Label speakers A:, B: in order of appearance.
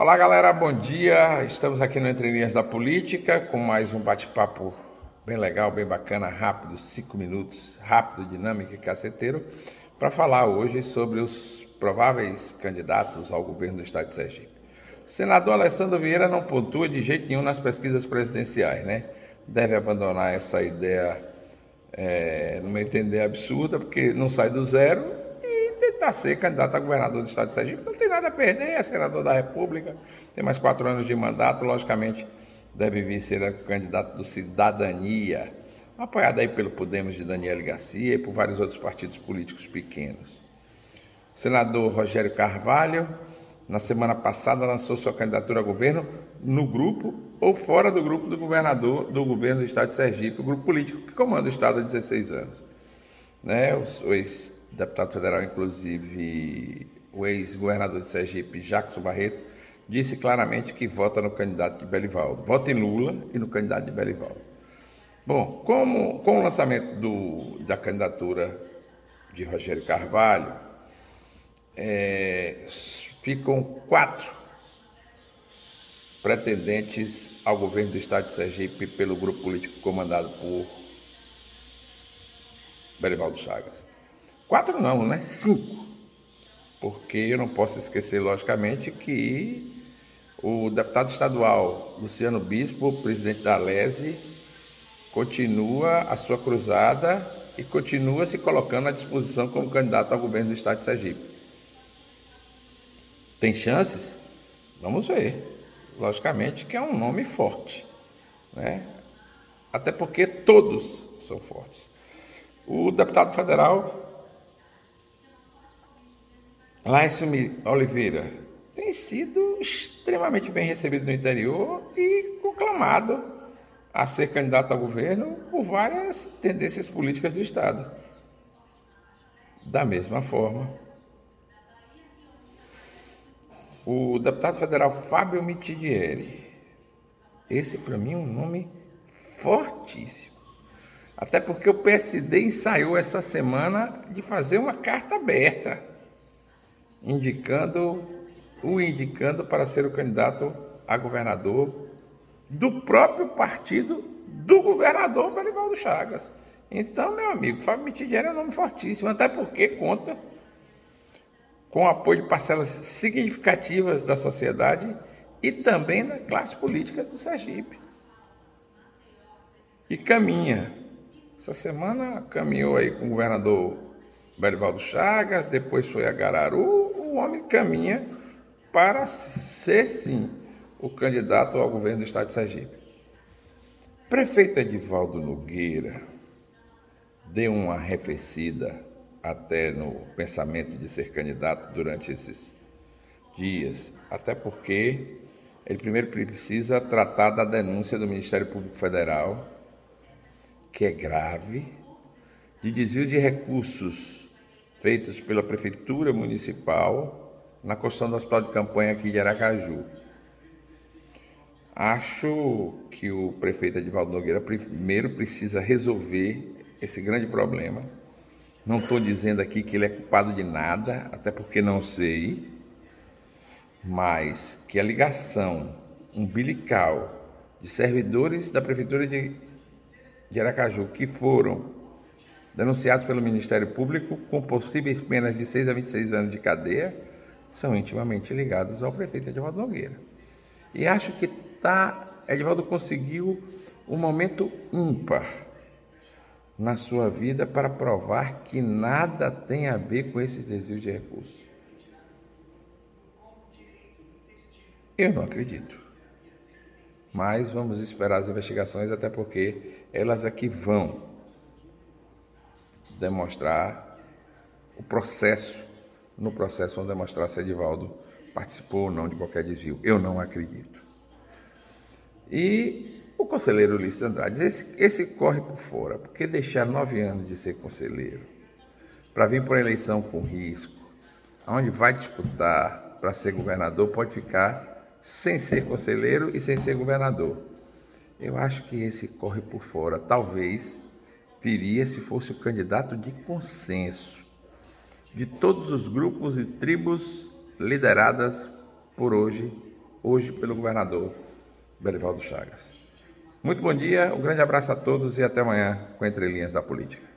A: Olá, galera, bom dia. Estamos aqui no Entre Linhas da Política com mais um bate-papo bem legal, bem bacana, rápido, cinco minutos, rápido, dinâmico e caceteiro, para falar hoje sobre os prováveis candidatos ao governo do Estado de Sergipe. O senador Alessandro Vieira não pontua de jeito nenhum nas pesquisas presidenciais, né? Deve abandonar essa ideia, é, no meu entender, absurda, porque não sai do zero tentar ser candidato a governador do estado de Sergipe. Não tem nada a perder, é senador da República, tem mais quatro anos de mandato, logicamente deve vir ser candidato do Cidadania, apoiado aí pelo Podemos de Daniel Garcia e por vários outros partidos políticos pequenos. O senador Rogério Carvalho, na semana passada, lançou sua candidatura a governo no grupo ou fora do grupo do governador do governo do estado de Sergipe, o grupo político que comanda o estado há 16 anos. Né? Os, os deputado federal, inclusive o ex-governador de Sergipe, Jackson Barreto, disse claramente que vota no candidato de Belivaldo. Vota em Lula e no candidato de Belivaldo. Bom, como, com o lançamento do, da candidatura de Rogério Carvalho, é, ficam quatro pretendentes ao governo do estado de Sergipe pelo grupo político comandado por Belivaldo Chagas. Quatro não, né? Cinco. Porque eu não posso esquecer, logicamente, que o deputado estadual Luciano Bispo, presidente da Lese, continua a sua cruzada e continua se colocando à disposição como candidato ao governo do estado de Sergipe. Tem chances? Vamos ver. Logicamente que é um nome forte, né? Até porque todos são fortes. O deputado federal Laício Oliveira tem sido extremamente bem recebido no interior e conclamado a ser candidato ao governo por várias tendências políticas do Estado. Da mesma forma, o deputado federal Fábio Mitidieri, esse para mim é um nome fortíssimo. Até porque o PSD ensaiou essa semana de fazer uma carta aberta indicando, o indicando para ser o candidato a governador do próprio partido do governador Belivaldo Chagas. Então, meu amigo, Fábio Mitidieri é um nome fortíssimo, até porque conta com o apoio de parcelas significativas da sociedade e também da classe política do Sergipe. E caminha. Essa semana caminhou aí com o governador Belivaldo Chagas, depois foi a Gararu, homem caminha para ser, sim, o candidato ao governo do estado de Sergipe. Prefeito Edivaldo Nogueira deu uma arrefecida até no pensamento de ser candidato durante esses dias, até porque ele primeiro precisa tratar da denúncia do Ministério Público Federal, que é grave, de desvio de recursos feitos pela Prefeitura Municipal na construção do hospital de campanha aqui de Aracaju. Acho que o prefeito Edivaldo Nogueira primeiro precisa resolver esse grande problema. Não estou dizendo aqui que ele é culpado de nada, até porque não sei, mas que a ligação umbilical de servidores da Prefeitura de, de Aracaju que foram denunciados pelo Ministério Público com possíveis penas de 6 a 26 anos de cadeia, são intimamente ligados ao prefeito Edvaldo Nogueira. E acho que tá, Edvaldo conseguiu um momento ímpar na sua vida para provar que nada tem a ver com esses desvios de recursos. Eu não acredito. Mas vamos esperar as investigações, até porque elas aqui vão demonstrar o processo. No processo vão demonstrar se Edivaldo participou ou não de qualquer desvio. Eu não acredito. E o conselheiro Ulisses Andrade, esse, esse corre por fora, porque deixar nove anos de ser conselheiro para vir para uma eleição com risco, onde vai disputar para ser governador, pode ficar sem ser conselheiro e sem ser governador. Eu acho que esse corre por fora, talvez viria se fosse o candidato de consenso de todos os grupos e tribos lideradas por hoje hoje pelo governador Belivaldo Chagas. Muito bom dia, um grande abraço a todos e até amanhã com Entre Linhas da Política.